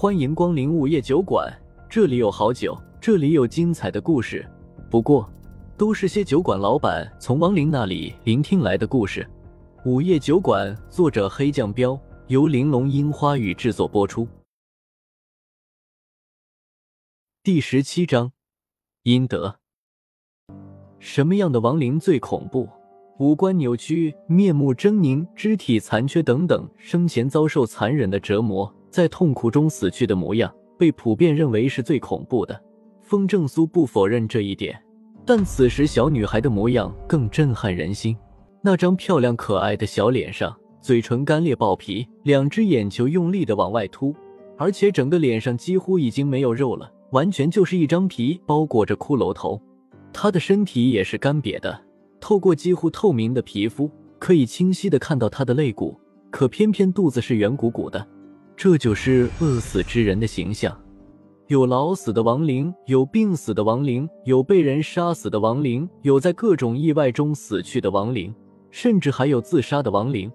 欢迎光临午夜酒馆，这里有好酒，这里有精彩的故事。不过，都是些酒馆老板从亡灵那里聆听来的故事。午夜酒馆，作者黑酱标，由玲珑樱花雨制作播出。第十七章，阴德。什么样的亡灵最恐怖？五官扭曲、面目狰狞、肢体残缺等等，生前遭受残忍的折磨，在痛苦中死去的模样，被普遍认为是最恐怖的。风正苏不否认这一点，但此时小女孩的模样更震撼人心。那张漂亮可爱的小脸上，嘴唇干裂爆皮，两只眼球用力的往外凸，而且整个脸上几乎已经没有肉了，完全就是一张皮包裹着骷髅头。她的身体也是干瘪的，透过几乎透明的皮肤，可以清晰的看到她的肋骨，可偏偏肚子是圆鼓鼓的。这就是饿死之人的形象。有老死的亡灵，有病死的亡灵，有被人杀死的亡灵，有在各种意外中死去的亡灵，甚至还有自杀的亡灵。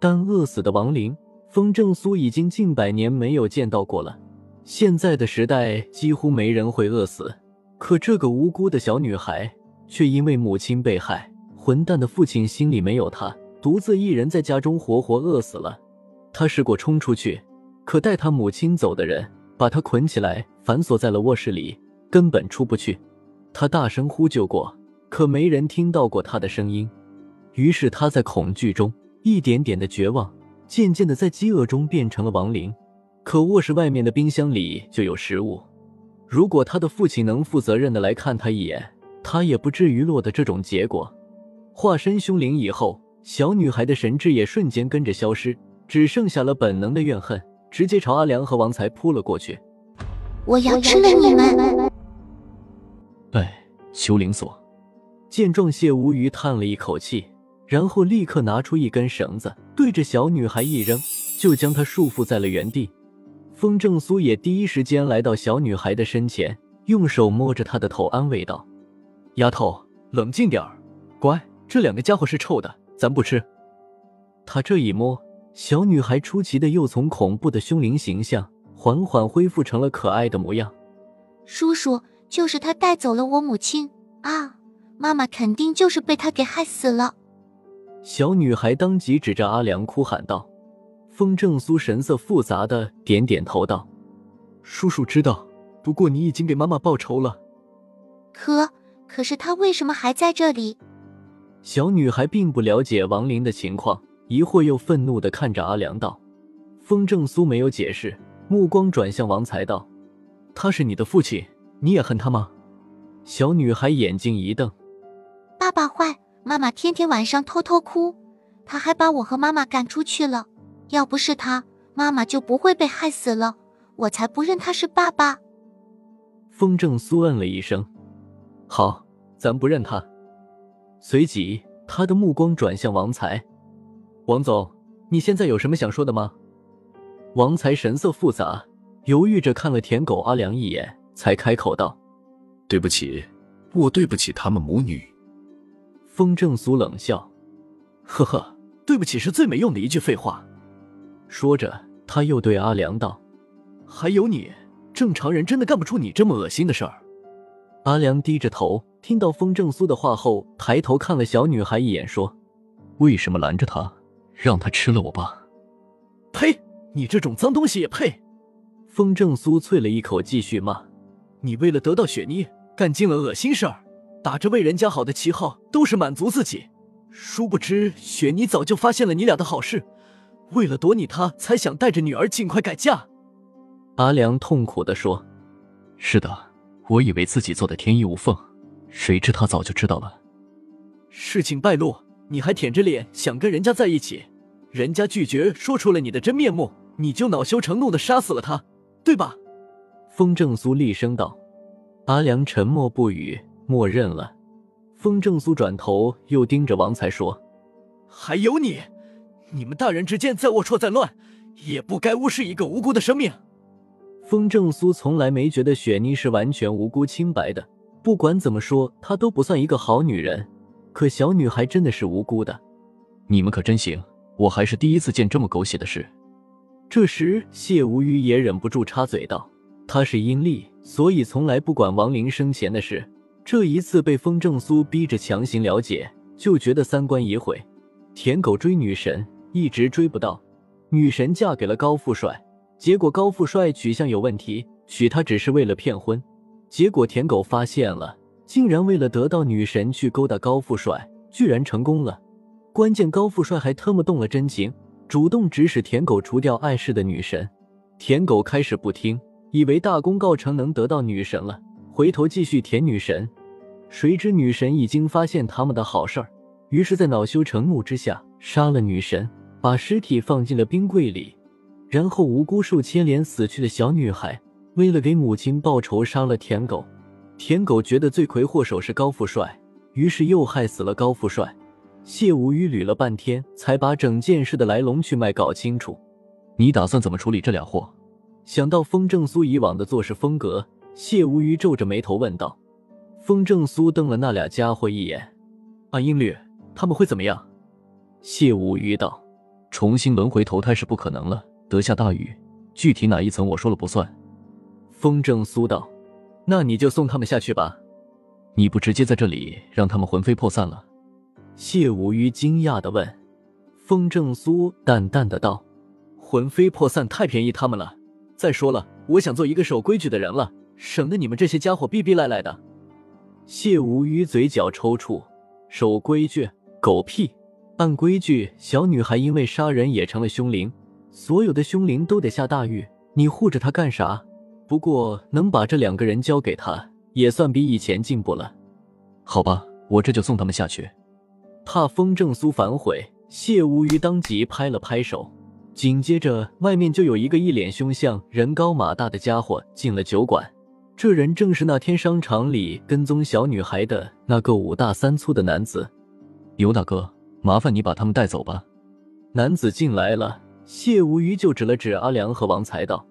但饿死的亡灵，风正苏已经近百年没有见到过了。现在的时代，几乎没人会饿死。可这个无辜的小女孩却因为母亲被害，混蛋的父亲心里没有她，独自一人在家中活活饿死了。她试过冲出去，可带她母亲走的人把她捆起来，反锁在了卧室里，根本出不去。她大声呼救过，可没人听到过她的声音。于是她在恐惧中一点点的绝望，渐渐的在饥饿中变成了亡灵。可卧室外面的冰箱里就有食物。如果他的父亲能负责任的来看他一眼，他也不至于落得这种结果。化身凶灵以后，小女孩的神智也瞬间跟着消失，只剩下了本能的怨恨，直接朝阿良和王才扑了过去。我要吃了你们！哎，修灵锁。见状，谢无鱼叹了一口气，然后立刻拿出一根绳子，对着小女孩一扔，就将她束缚在了原地。风正苏也第一时间来到小女孩的身前，用手摸着她的头，安慰道：“丫头，冷静点儿，乖，这两个家伙是臭的，咱不吃。”他这一摸，小女孩出奇的又从恐怖的凶灵形象缓缓恢复成了可爱的模样。叔叔，就是他带走了我母亲啊！妈妈肯定就是被他给害死了。小女孩当即指着阿良哭喊道。风正苏神色复杂的点点头道：“叔叔知道，不过你已经给妈妈报仇了。可可是他为什么还在这里？”小女孩并不了解亡灵的情况，一会又愤怒的看着阿良道：“风正苏没有解释，目光转向王才道：‘他是你的父亲，你也恨他吗？’小女孩眼睛一瞪：‘爸爸坏，妈妈天天晚上偷偷哭，他还把我和妈妈赶出去了。’”要不是他，妈妈就不会被害死了。我才不认他是爸爸。风正苏嗯了一声，好，咱不认他。随即，他的目光转向王才，王总，你现在有什么想说的吗？王才神色复杂，犹豫着看了舔狗阿良一眼，才开口道：“对不起，我对不起他们母女。”风正苏冷笑，呵呵，对不起是最没用的一句废话。说着，他又对阿良道：“还有你，正常人真的干不出你这么恶心的事儿。”阿良低着头，听到风正苏的话后，抬头看了小女孩一眼，说：“为什么拦着他，让他吃了我吧？”“呸！你这种脏东西也配！”风正苏啐了一口，继续骂：“你为了得到雪妮，干尽了恶心事儿，打着为人家好的旗号，都是满足自己。殊不知，雪妮早就发现了你俩的好事。”为了躲你，她才想带着女儿尽快改嫁。阿良痛苦的说：“是的，我以为自己做的天衣无缝，谁知他早就知道了。事情败露，你还舔着脸想跟人家在一起，人家拒绝，说出了你的真面目，你就恼羞成怒的杀死了他，对吧？”风正苏厉声道。阿良沉默不语，默认了。风正苏转头又盯着王才说：“还有你。”你们大人之间再龌龊再乱，也不该无视一个无辜的生命。风正苏从来没觉得雪妮是完全无辜清白的，不管怎么说，她都不算一个好女人。可小女孩真的是无辜的。你们可真行，我还是第一次见这么狗血的事。这时，谢无虞也忍不住插嘴道：“他是阴历，所以从来不管亡灵生前的事。这一次被风正苏逼着强行了解，就觉得三观已毁。舔狗追女神，一直追不到，女神嫁给了高富帅，结果高富帅取向有问题，娶她只是为了骗婚。结果舔狗发现了，竟然为了得到女神去勾搭高富帅，居然成功了。关键高富帅还特么动了真情。”主动指使舔狗除掉碍事的女神，舔狗开始不听，以为大功告成能得到女神了，回头继续舔女神。谁知女神已经发现他们的好事儿，于是，在恼羞成怒之下杀了女神，把尸体放进了冰柜里，然后无辜受牵连死去的小女孩，为了给母亲报仇杀了舔狗。舔狗觉得罪魁祸首是高富帅，于是又害死了高富帅。谢无虞捋了半天，才把整件事的来龙去脉搞清楚。你打算怎么处理这俩货？想到风正苏以往的做事风格，谢无虞皱着眉头问道。风正苏瞪了那俩家伙一眼：“按音律，他们会怎么样？”谢无虞道：“重新轮回投胎是不可能了，得下大雨，具体哪一层我说了不算。”风正苏道：“那你就送他们下去吧。你不直接在这里让他们魂飞魄散了？”谢无虞惊讶的问：“风正苏淡淡的道，魂飞魄散太便宜他们了。再说了，我想做一个守规矩的人了，省得你们这些家伙逼逼赖赖的。”谢无虞嘴角抽搐：“守规矩，狗屁！按规矩，小女孩因为杀人也成了凶灵，所有的凶灵都得下大狱。你护着她干啥？不过能把这两个人交给他，也算比以前进步了。好吧，我这就送他们下去。”怕风正苏反悔，谢无虞当即拍了拍手，紧接着外面就有一个一脸凶相、人高马大的家伙进了酒馆。这人正是那天商场里跟踪小女孩的那个五大三粗的男子。尤大哥，麻烦你把他们带走吧。男子进来了，谢无虞就指了指阿良和王才道。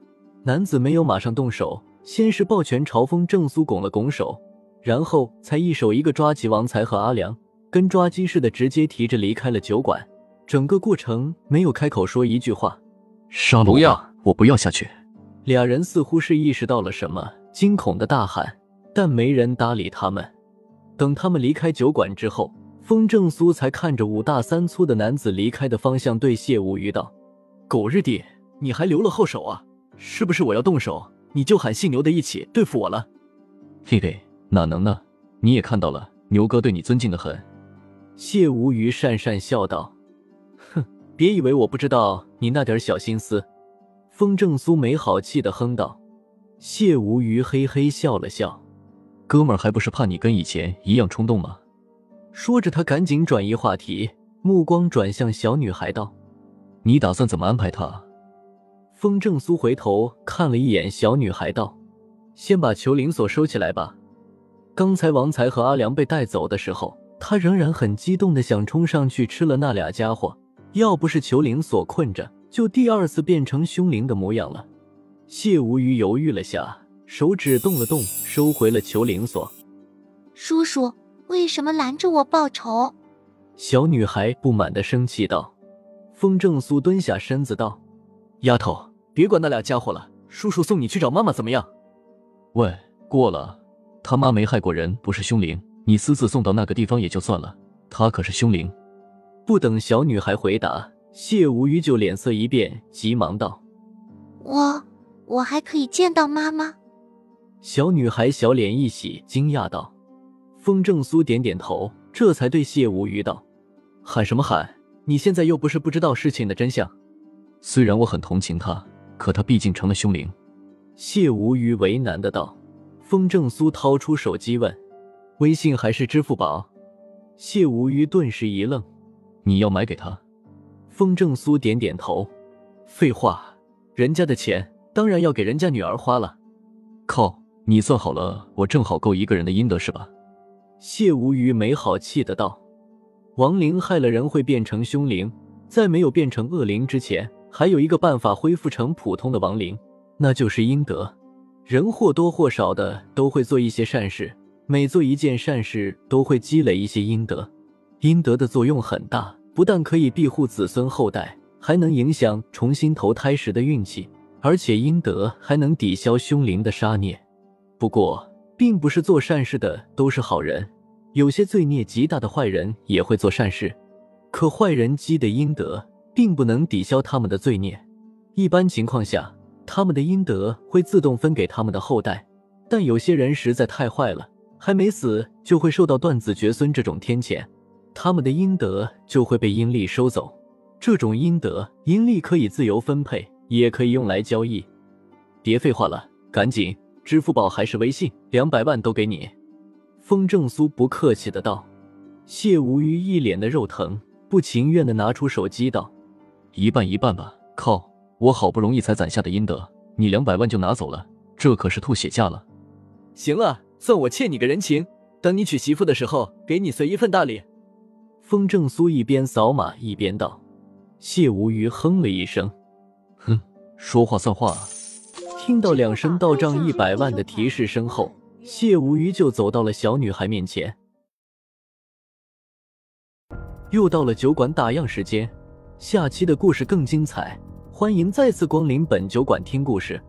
男子没有马上动手，先是抱拳朝风正苏拱了拱手，然后才一手一个抓起王才和阿良。跟抓鸡似的，直接提着离开了酒馆。整个过程没有开口说一句话。杀了不要，我不要下去。俩人似乎是意识到了什么，惊恐的大喊，但没人搭理他们。等他们离开酒馆之后，风正苏才看着五大三粗的男子离开的方向，对谢无虞道：“狗日的，你还留了后手啊？是不是我要动手，你就喊姓牛的一起对付我了？”嘿嘿，哪能呢？你也看到了，牛哥对你尊敬的很。谢无虞讪讪笑道：“哼，别以为我不知道你那点小心思。”风正苏没好气的哼道。谢无虞嘿嘿笑了笑：“哥们儿还不是怕你跟以前一样冲动吗？”说着，他赶紧转移话题，目光转向小女孩道：“你打算怎么安排她？”风正苏回头看了一眼小女孩道：“先把囚灵锁收起来吧。刚才王才和阿良被带走的时候。”他仍然很激动的想冲上去吃了那俩家伙，要不是囚灵锁困着，就第二次变成凶灵的模样了。谢无虞犹豫了下，手指动了动，收回了囚灵锁。叔叔，为什么拦着我报仇？小女孩不满的生气道。风正苏蹲下身子道：“丫头，别管那俩家伙了，叔叔送你去找妈妈怎么样？”喂，过了，他妈没害过人，不是凶灵。你私自送到那个地方也就算了，他可是凶灵。不等小女孩回答，谢无虞就脸色一变，急忙道：“我我还可以见到妈妈。”小女孩小脸一喜，惊讶道：“风正苏点点头，这才对谢无虞道：‘喊什么喊？你现在又不是不知道事情的真相。’虽然我很同情他，可他毕竟成了凶灵。”谢无虞为难的道。风正苏掏出手机问。微信还是支付宝？谢无虞顿时一愣。你要买给他？风正苏点点头。废话，人家的钱当然要给人家女儿花了。靠，你算好了，我正好够一个人的阴德是吧？谢无虞没好气的道。亡灵害了人会变成凶灵，在没有变成恶灵之前，还有一个办法恢复成普通的亡灵，那就是阴德。人或多或少的都会做一些善事。每做一件善事，都会积累一些阴德，阴德的作用很大，不但可以庇护子孙后代，还能影响重新投胎时的运气，而且阴德还能抵消凶灵的杀孽。不过，并不是做善事的都是好人，有些罪孽极大的坏人也会做善事。可坏人积的阴德并不能抵消他们的罪孽，一般情况下，他们的阴德会自动分给他们的后代。但有些人实在太坏了，还没死就会受到断子绝孙这种天谴，他们的阴德就会被阴力收走。这种阴德阴力可以自由分配，也可以用来交易。别废话了，赶紧，支付宝还是微信，两百万都给你。风正苏不客气的道。谢无虞一脸的肉疼。不情愿的拿出手机道：“一半一半吧。”靠，我好不容易才攒下的阴德，你两百万就拿走了，这可是吐血价了。行了，算我欠你个人情，等你娶媳妇的时候，给你随一份大礼。风正苏一边扫码一边道。谢无虞哼了一声：“哼，说话算话啊！”听到两声到账一百万的提示声后，谢无虞就走到了小女孩面前。又到了酒馆打烊时间，下期的故事更精彩，欢迎再次光临本酒馆听故事。